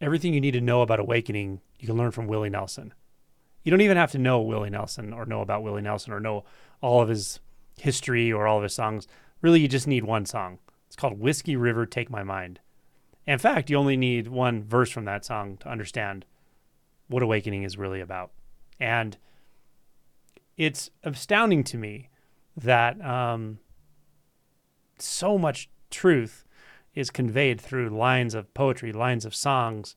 everything you need to know about awakening, you can learn from Willie Nelson. You don't even have to know Willie Nelson or know about Willie Nelson or know all of his history or all of his songs. Really, you just need one song. It's called Whiskey River Take My Mind. In fact, you only need one verse from that song to understand what awakening is really about. And it's astounding to me that um, so much truth is conveyed through lines of poetry, lines of songs,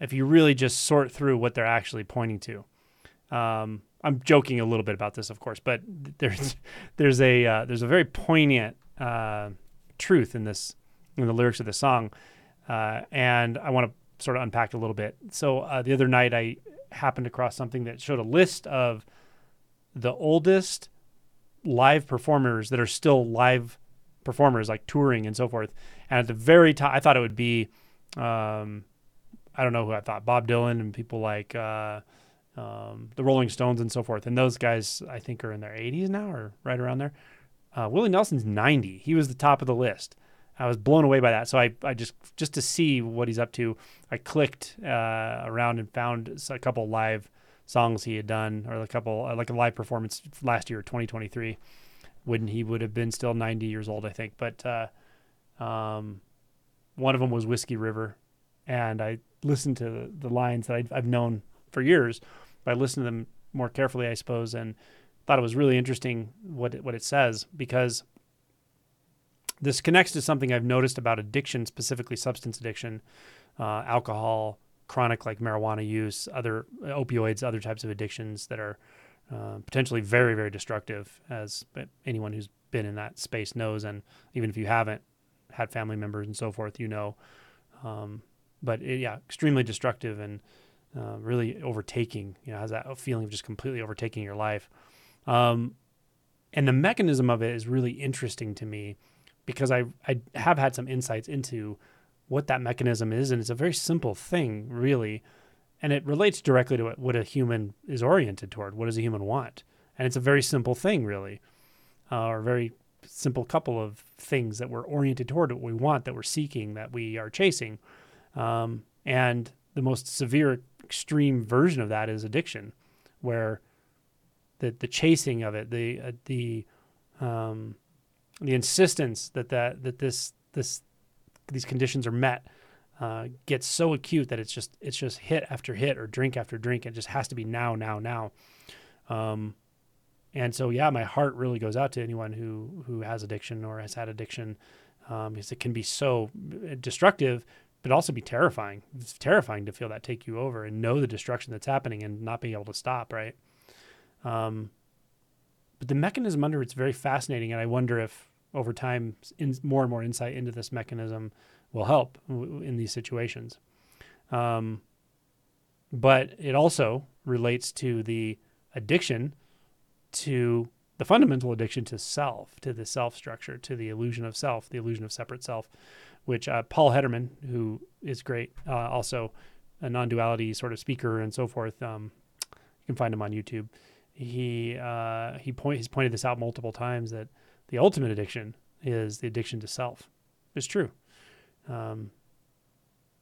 if you really just sort through what they're actually pointing to. Um, I'm joking a little bit about this, of course, but there's there's a uh, there's a very poignant uh, truth in this in the lyrics of the song, uh, and I want to sort of unpack a little bit. So uh, the other night I happened across something that showed a list of the oldest live performers that are still live performers, like touring and so forth. And at the very top, I thought it would be, um, I don't know who I thought, Bob Dylan and people like uh, um, the Rolling Stones and so forth. And those guys, I think, are in their 80s now or right around there. Uh, Willie Nelson's 90. He was the top of the list. I was blown away by that. So I, I just just to see what he's up to, I clicked uh, around and found a couple live songs he had done, or a couple uh, like a live performance last year, 2023, when he would have been still 90 years old, I think. But uh, um, one of them was Whiskey River, and I listened to the, lines that I've, I've known for years, but I listened to them more carefully, I suppose, and thought it was really interesting what it, what it says because this connects to something I've noticed about addiction, specifically substance addiction, uh, alcohol, chronic like marijuana use, other opioids, other types of addictions that are uh, potentially very, very destructive, as anyone who's been in that space knows. And even if you haven't had family members and so forth, you know. Um, but it, yeah, extremely destructive and uh, really overtaking. You know, has that feeling of just completely overtaking your life. Um, and the mechanism of it is really interesting to me because I I have had some insights into what that mechanism is, and it's a very simple thing, really, and it relates directly to what, a human is oriented toward. What does a human want? And it's a very simple thing, really, uh, or a very simple couple of things that we're oriented toward, what we want, that we're seeking, that we are chasing, um, and the most severe, extreme version of that is addiction, where the the chasing of it, the uh, the um, the insistence that that that this this these conditions are met uh, gets so acute that it's just it's just hit after hit or drink after drink. It just has to be now, now, now. Um, and so yeah, my heart really goes out to anyone who who has addiction or has had addiction, um, because it can be so uh, destructive, but also be terrifying. It's terrifying to feel that take you over and know the destruction that's happening and not being able to stop. Right. Um, but the mechanism under it's very fascinating, and I wonder if over time, in, more and more insight into this mechanism will help in these situations. Um, but it also relates to the addiction to the fundamental addiction to self, to the self structure, to the illusion of self, the illusion of separate self, which uh, Paul Hedderman, who is great, uh, also a non duality sort of speaker and so forth, um, you can find him on YouTube. He uh, he point he's pointed this out multiple times that the ultimate addiction is the addiction to self. It's true. Um,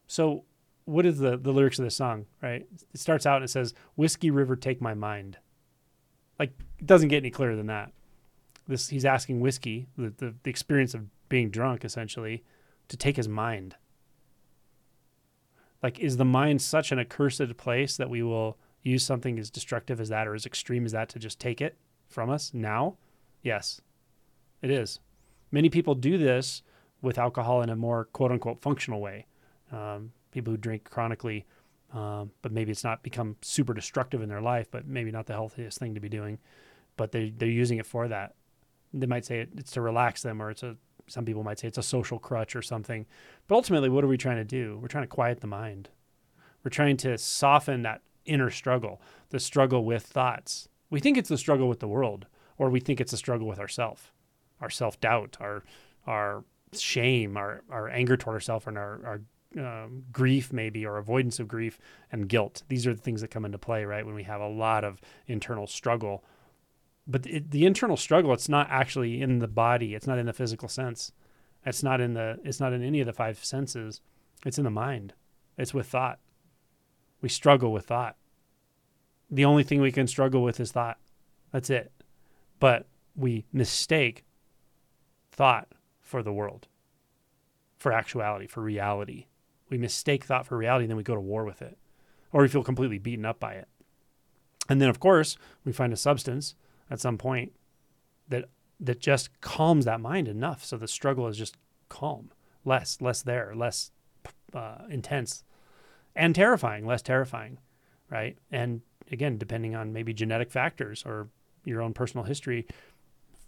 so, what is the the lyrics of this song? Right, it starts out and it says, "Whiskey River, take my mind." Like, it doesn't get any clearer than that. This he's asking whiskey, the, the, the experience of being drunk, essentially, to take his mind. Like, is the mind such an accursed place that we will use something as destructive as that or as extreme as that to just take it from us now? Yes, it is. Many people do this with alcohol in a more quote unquote functional way. Um, people who drink chronically, um, but maybe it's not become super destructive in their life, but maybe not the healthiest thing to be doing. But they they're using it for that. They might say it's to relax them, or it's a some people might say it's a social crutch or something. But ultimately, what are we trying to do? We're trying to quiet the mind. We're trying to soften that inner struggle, the struggle with thoughts. We think it's the struggle with the world, or we think it's a struggle with ourself our self doubt, our our shame, our our anger toward ourselves, and our our um, grief maybe or avoidance of grief and guilt. These are the things that come into play, right? When we have a lot of internal struggle, but it, the internal struggle, it's not actually in the body. It's not in the physical sense. It's not in the. It's not in any of the five senses. It's in the mind. It's with thought. We struggle with thought. The only thing we can struggle with is thought. That's it. But we mistake thought for the world, for actuality, for reality. We mistake thought for reality, and then we go to war with it, or we feel completely beaten up by it. And then, of course, we find a substance at some point that that just calms that mind enough, so the struggle is just calm, less, less there, less uh, intense, and terrifying, less terrifying, right? And again, depending on maybe genetic factors or your own personal history,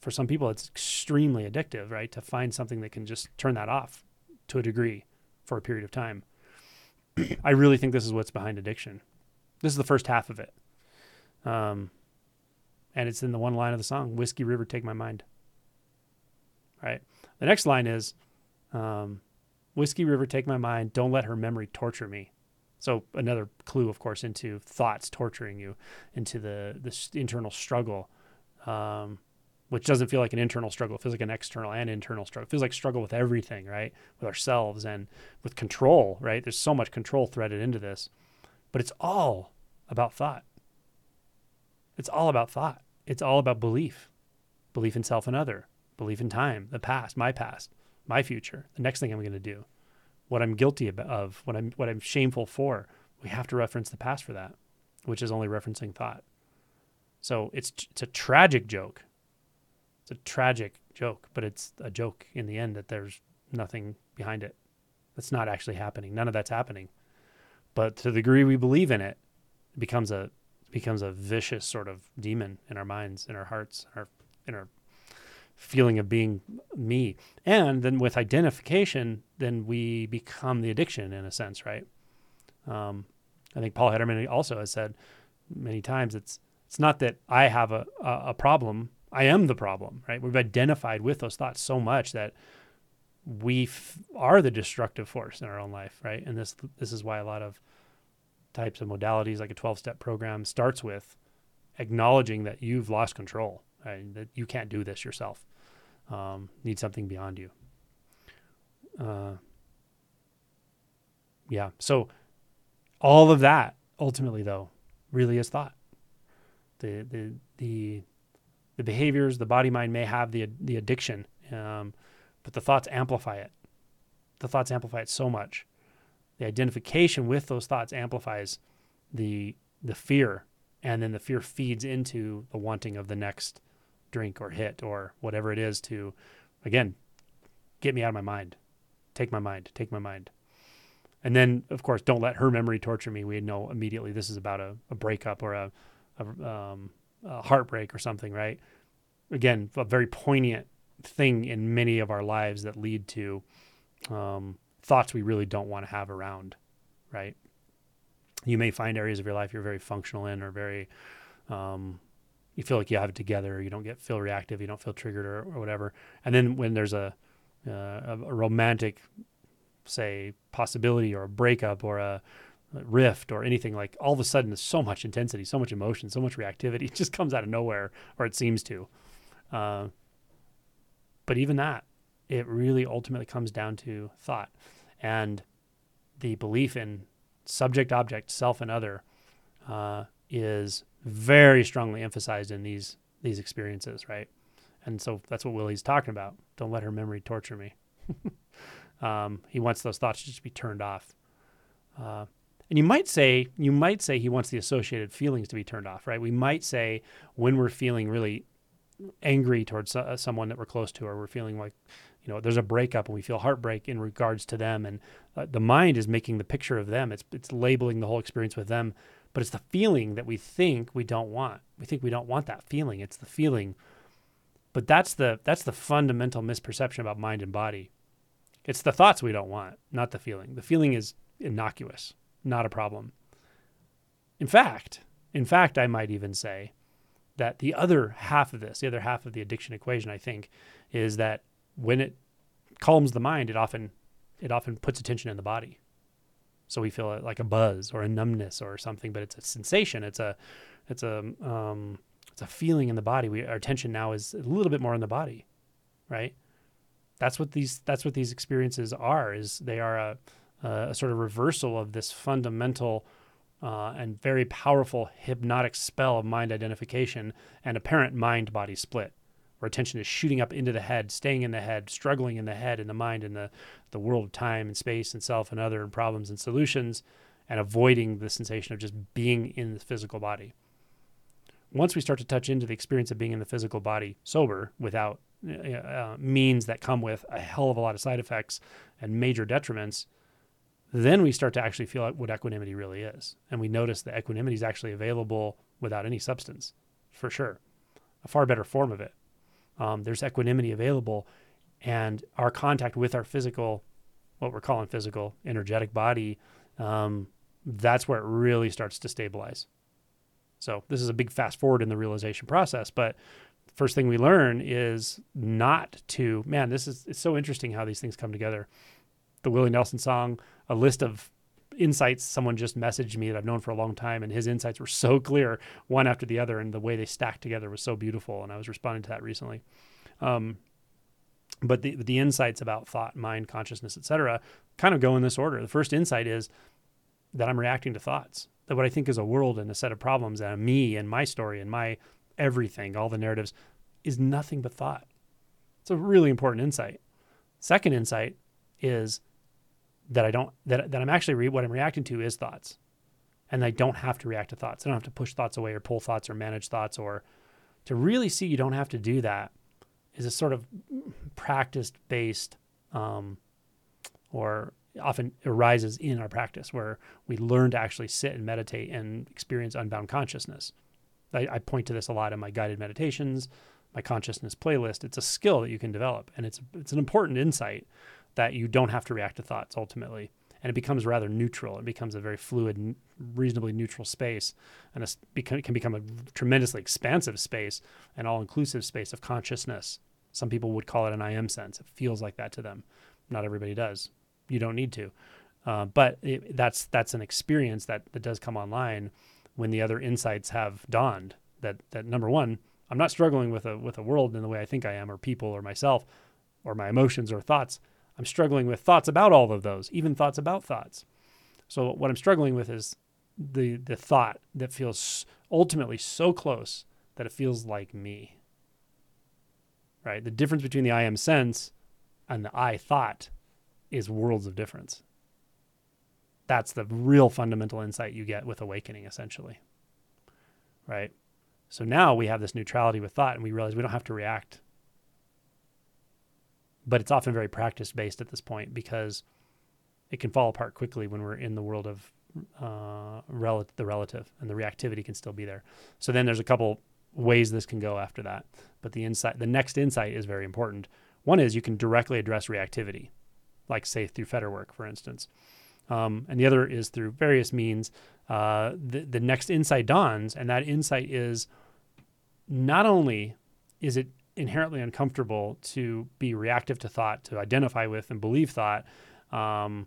for some people it's extremely addictive, right? To find something that can just turn that off to a degree for a period of time. I really think this is what's behind addiction. This is the first half of it. Um, and it's in the one line of the song, Whiskey River, take my mind. Right. The next line is, um, Whiskey River, take my mind. Don't let her memory torture me. So another clue, of course, into thoughts torturing you, into the the internal struggle, um, which doesn't feel like an internal struggle. It feels like an external and internal struggle. It feels like struggle with everything, right? With ourselves and with control, right? There's so much control threaded into this, but it's all about thought. It's all about thought. It's all about belief, belief in self and other, belief in time, the past, my past, my future, the next thing I'm going to do what I'm guilty of, what I'm what I'm shameful for. We have to reference the past for that, which is only referencing thought. So it's it's a tragic joke. It's a tragic joke, but it's a joke in the end that there's nothing behind it. That's not actually happening. None of that's happening. But to the degree we believe in it, it becomes a becomes a vicious sort of demon in our minds, in our hearts, our in our feeling of being me. And then with identification, then we become the addiction in a sense, right? Um, I think Paul Hedderman also has said many times it's it's not that I have a, a, a problem. I am the problem, right? We've identified with those thoughts so much that we f- are the destructive force in our own life, right? And this this is why a lot of types of modalities like a 12 step program starts with acknowledging that you've lost control right? that you can't do this yourself. Um, need something beyond you. Uh, yeah. So all of that ultimately, though, really is thought. The the the the behaviors, the body mind may have the the addiction, um, but the thoughts amplify it. The thoughts amplify it so much. The identification with those thoughts amplifies the the fear, and then the fear feeds into the wanting of the next drink or hit or whatever it is to, again, get me out of my mind, take my mind, take my mind. And then, of course, don't let her memory torture me. We know immediately this is about a, a breakup or a, a, um, heartbreak or something, right? Again, a very poignant thing in many of our lives that lead to um, thoughts we really don't want to have around, right? You may find areas of your life you're very functional in or very um, you feel like you have it together. You don't get feel reactive. You don't feel triggered or, or whatever. And then when there's a, uh, a, romantic, say, possibility or a breakup or a rift or anything like, all of a sudden so much intensity, so much emotion, so much reactivity. It just comes out of nowhere, or it seems to. Uh, but even that, it really ultimately comes down to thought and the belief in subject, object, self, and other uh, is very strongly emphasized in these these experiences, right? And so that's what Willie's talking about. Don't let her memory torture me. um, he wants those thoughts to just be turned off. Uh, and you might say you might say he wants the associated feelings to be turned off, right? We might say when we're feeling really angry towards uh, someone that we're close to, or we're feeling like you know there's a breakup and we feel heartbreak in regards to them, and uh, the mind is making the picture of them. It's it's labeling the whole experience with them but it's the feeling that we think we don't want. We think we don't want that feeling. It's the feeling. But that's the that's the fundamental misperception about mind and body. It's the thoughts we don't want, not the feeling. The feeling is innocuous, not a problem. In fact, in fact, I might even say that the other half of this, the other half of the addiction equation, I think, is that when it calms the mind, it often it often puts attention in the body. So we feel like a buzz or a numbness or something, but it's a sensation. It's a, it's a, um, it's a feeling in the body. We, our attention now is a little bit more in the body, right? That's what these, that's what these experiences are. Is they are a, uh, a sort of reversal of this fundamental uh, and very powerful hypnotic spell of mind identification and apparent mind body split, where attention is shooting up into the head, staying in the head, struggling in the head, in the mind, in the, the world of time and space and self and other and problems and solutions, and avoiding the sensation of just being in the physical body. Once we start to touch into the experience of being in the physical body sober without uh, uh means that come with a hell of a lot of side effects and major detriments, then we start to actually feel what equanimity really is. And we notice that equanimity is actually available without any substance, for sure. A far better form of it. Um, there's equanimity available, and our contact with our physical, what we're calling physical, energetic body, um, that's where it really starts to stabilize. So this is a big fast forward in the realization process, but first thing we learn is not to man this is it's so interesting how these things come together the willie nelson song a list of insights someone just messaged me that I've known for a long time, and his insights were so clear, one after the other, and the way they stacked together was so beautiful. And I was responding to that recently. Um, but the the insights about thought, mind, consciousness, etc., kind of go in this order. The first insight is that I'm reacting to thoughts. That what I think is a world and a set of problems and me and my story and my everything, all the narratives, is nothing but thought. It's a really important insight. Second insight is that I don't that that I'm actually re- what I'm reacting to is thoughts, and I don't have to react to thoughts. I don't have to push thoughts away or pull thoughts or manage thoughts or to really see you don't have to do that is a sort of practice based um, or often arises in our practice where we learn to actually sit and meditate and experience unbound consciousness. I, I point to this a lot in my guided meditations, my consciousness playlist. It's a skill that you can develop, and it's it's an important insight that you don't have to react to thoughts ultimately. And it becomes rather neutral. It becomes a very fluid, reasonably neutral space, and it can become a tremendously expansive space, an all-inclusive space of consciousness. Some people would call it an I am sense. It feels like that to them. Not everybody does. You don't need to, uh, but it, that's that's an experience that that does come online when the other insights have dawned. That that number one, I'm not struggling with a with a world in the way I think I am, or people, or myself, or my emotions or thoughts. I'm struggling with thoughts about all of those, even thoughts about thoughts. So what I'm struggling with is the the thought that feels ultimately so close that it feels like me. Right? The difference between the I am sense and the I thought is worlds of difference. That's the real fundamental insight you get with awakening essentially. Right? So now we have this neutrality with thought and we realize we don't have to react but it's often very practice based at this point because it can fall apart quickly when we're in the world of uh, rel- the relative and the reactivity can still be there. So then there's a couple ways this can go after that. But the insight, the next insight is very important. One is you can directly address reactivity, like say through Fetter work, for instance. Um, and the other is through various means. Uh, the, the next insight dawns, and that insight is not only is it inherently uncomfortable to be reactive to thought, to identify with and believe thought, um,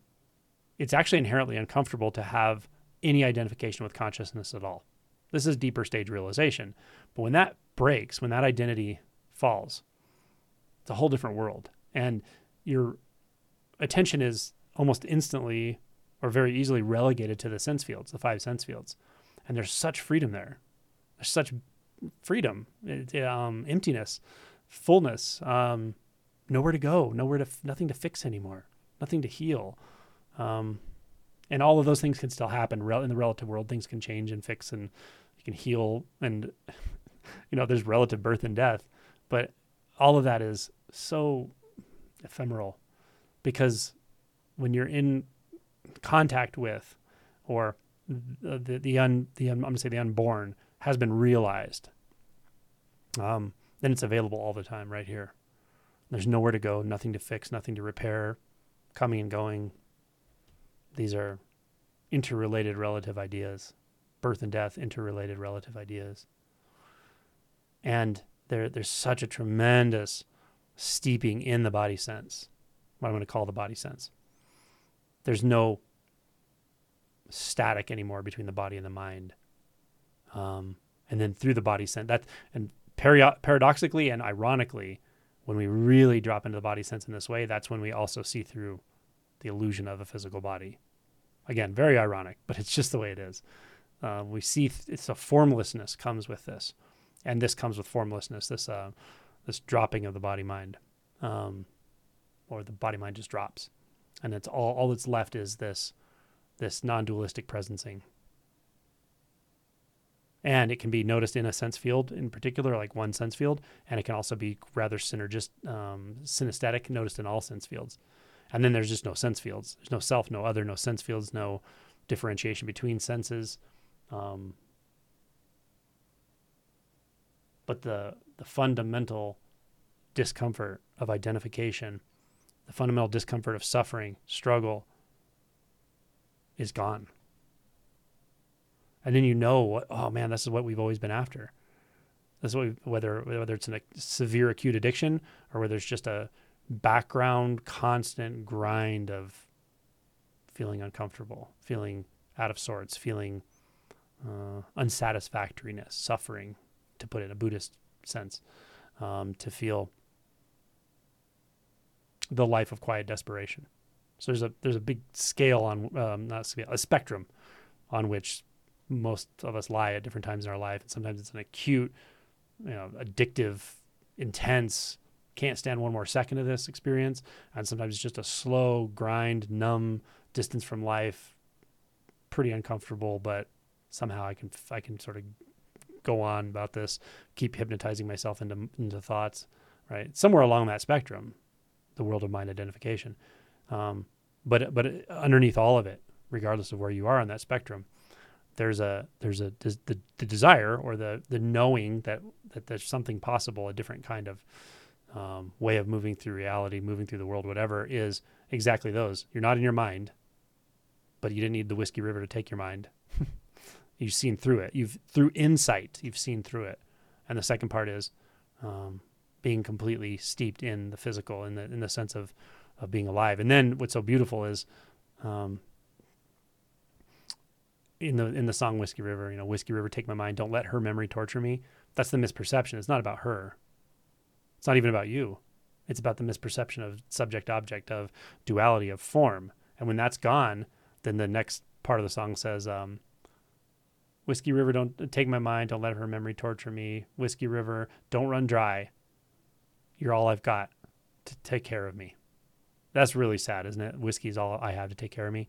it's actually inherently uncomfortable to have any identification with consciousness at all. This is deeper stage realization. But when that breaks, when that identity falls, it's a whole different world. And your attention is almost instantly or very easily relegated to the sense fields, the five sense fields. And there's such freedom there. There's such freedom, um, emptiness, fullness, um, nowhere to go, nowhere to, nothing to fix anymore, nothing to heal. Um, and all of those things can still happen in the relative world. Things can change and fix, and you can heal, and you know, there's relative birth and death, but all of that is so ephemeral because when you're in contact with, or the the, the un the I'm gonna say the unborn has been realized, um, then it's available all the time right here. There's nowhere to go, nothing to fix, nothing to repair, coming and going. These are interrelated relative ideas, birth and death, interrelated relative ideas. And there, there's such a tremendous steeping in the body sense, what I'm going to call the body sense. There's no static anymore between the body and the mind um, and then through the body sense. That and peri- paradoxically and ironically, when we really drop into the body sense in this way, that's when we also see through the illusion of a physical body. Again, very ironic, but it's just the way it is. Uh, we see th- it's a formlessness comes with this, and this comes with formlessness. This uh, this dropping of the body mind, um, or the body mind just drops, and it's all all that's left is this this non-dualistic presencing. And it can be noticed in a sense field in particular, like one sense field, and it can also be rather synergist, um, synesthetic, noticed in all sense fields. And then there's just no sense fields. There's no self, no other, no sense fields, no differentiation between senses. Um, but the the fundamental discomfort of identification, the fundamental discomfort of suffering, struggle, is gone. And then you know what? Oh man, this is what we've always been after. This is what whether whether it's a severe acute addiction or whether it's just a background constant grind of feeling uncomfortable, feeling out of sorts, feeling uh, unsatisfactoriness, suffering, to put it in a Buddhist sense, um, to feel the life of quiet desperation. So there's a there's a big scale on um, not scale, a spectrum on which most of us lie at different times in our life, and sometimes it's an acute, you know, addictive, intense, can't stand one more second of this experience, and sometimes it's just a slow grind, numb distance from life, pretty uncomfortable, but somehow I can I can sort of go on about this, keep hypnotizing myself into into thoughts, right? Somewhere along that spectrum, the world of mind identification. Um, but but underneath all of it, regardless of where you are on that spectrum, there's a there's a the, the desire or the the knowing that that there's something possible, a different kind of um, way of moving through reality, moving through the world, whatever is exactly those. You're not in your mind, but you didn't need the whiskey river to take your mind. you've seen through it. You've through insight, you've seen through it. And the second part is um, being completely steeped in the physical, in the in the sense of of being alive. And then what's so beautiful is um, in the in the song Whiskey River, you know, Whiskey River, take my mind, don't let her memory torture me. That's the misperception. It's not about her. It's not even about you. It's about the misperception of subject object of duality of form. And when that's gone, then the next part of the song says, um, Whiskey River, don't take my mind, don't let her memory torture me. Whiskey River, don't run dry. You're all I've got to take care of me. That's really sad, isn't it? Whiskey's all I have to take care of me.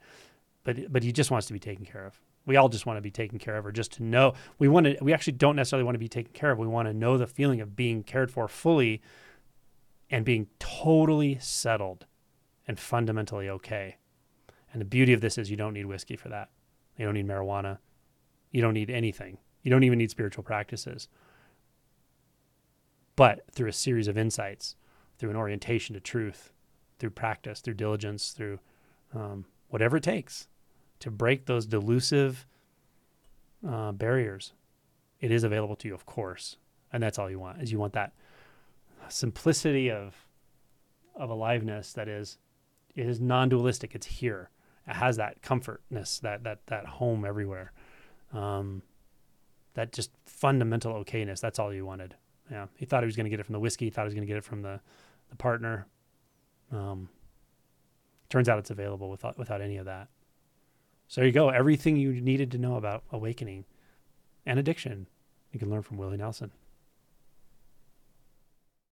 But but he just wants to be taken care of. We all just want to be taken care of or just to know we want to we actually don't necessarily want to be taken care of. We want to know the feeling of being cared for fully and being totally settled and fundamentally okay. And the beauty of this is you don't need whiskey for that. You don't need marijuana. You don't need anything. You don't even need spiritual practices. But through a series of insights, through an orientation to truth, through practice, through diligence, through um, whatever it takes to break those delusive uh, barriers, it is available to you, of course. And that's all you want is you want that simplicity of of aliveness that is it is non-dualistic. It's here. It has that comfortness, that that that home everywhere. Um, that just fundamental okayness. That's all you wanted. Yeah, he thought he was going to get it from the whiskey. He thought he was going to get it from the the partner. Um, turns out it's available without without any of that. So there you go. Everything you needed to know about awakening and addiction, you can learn from Willie Nelson.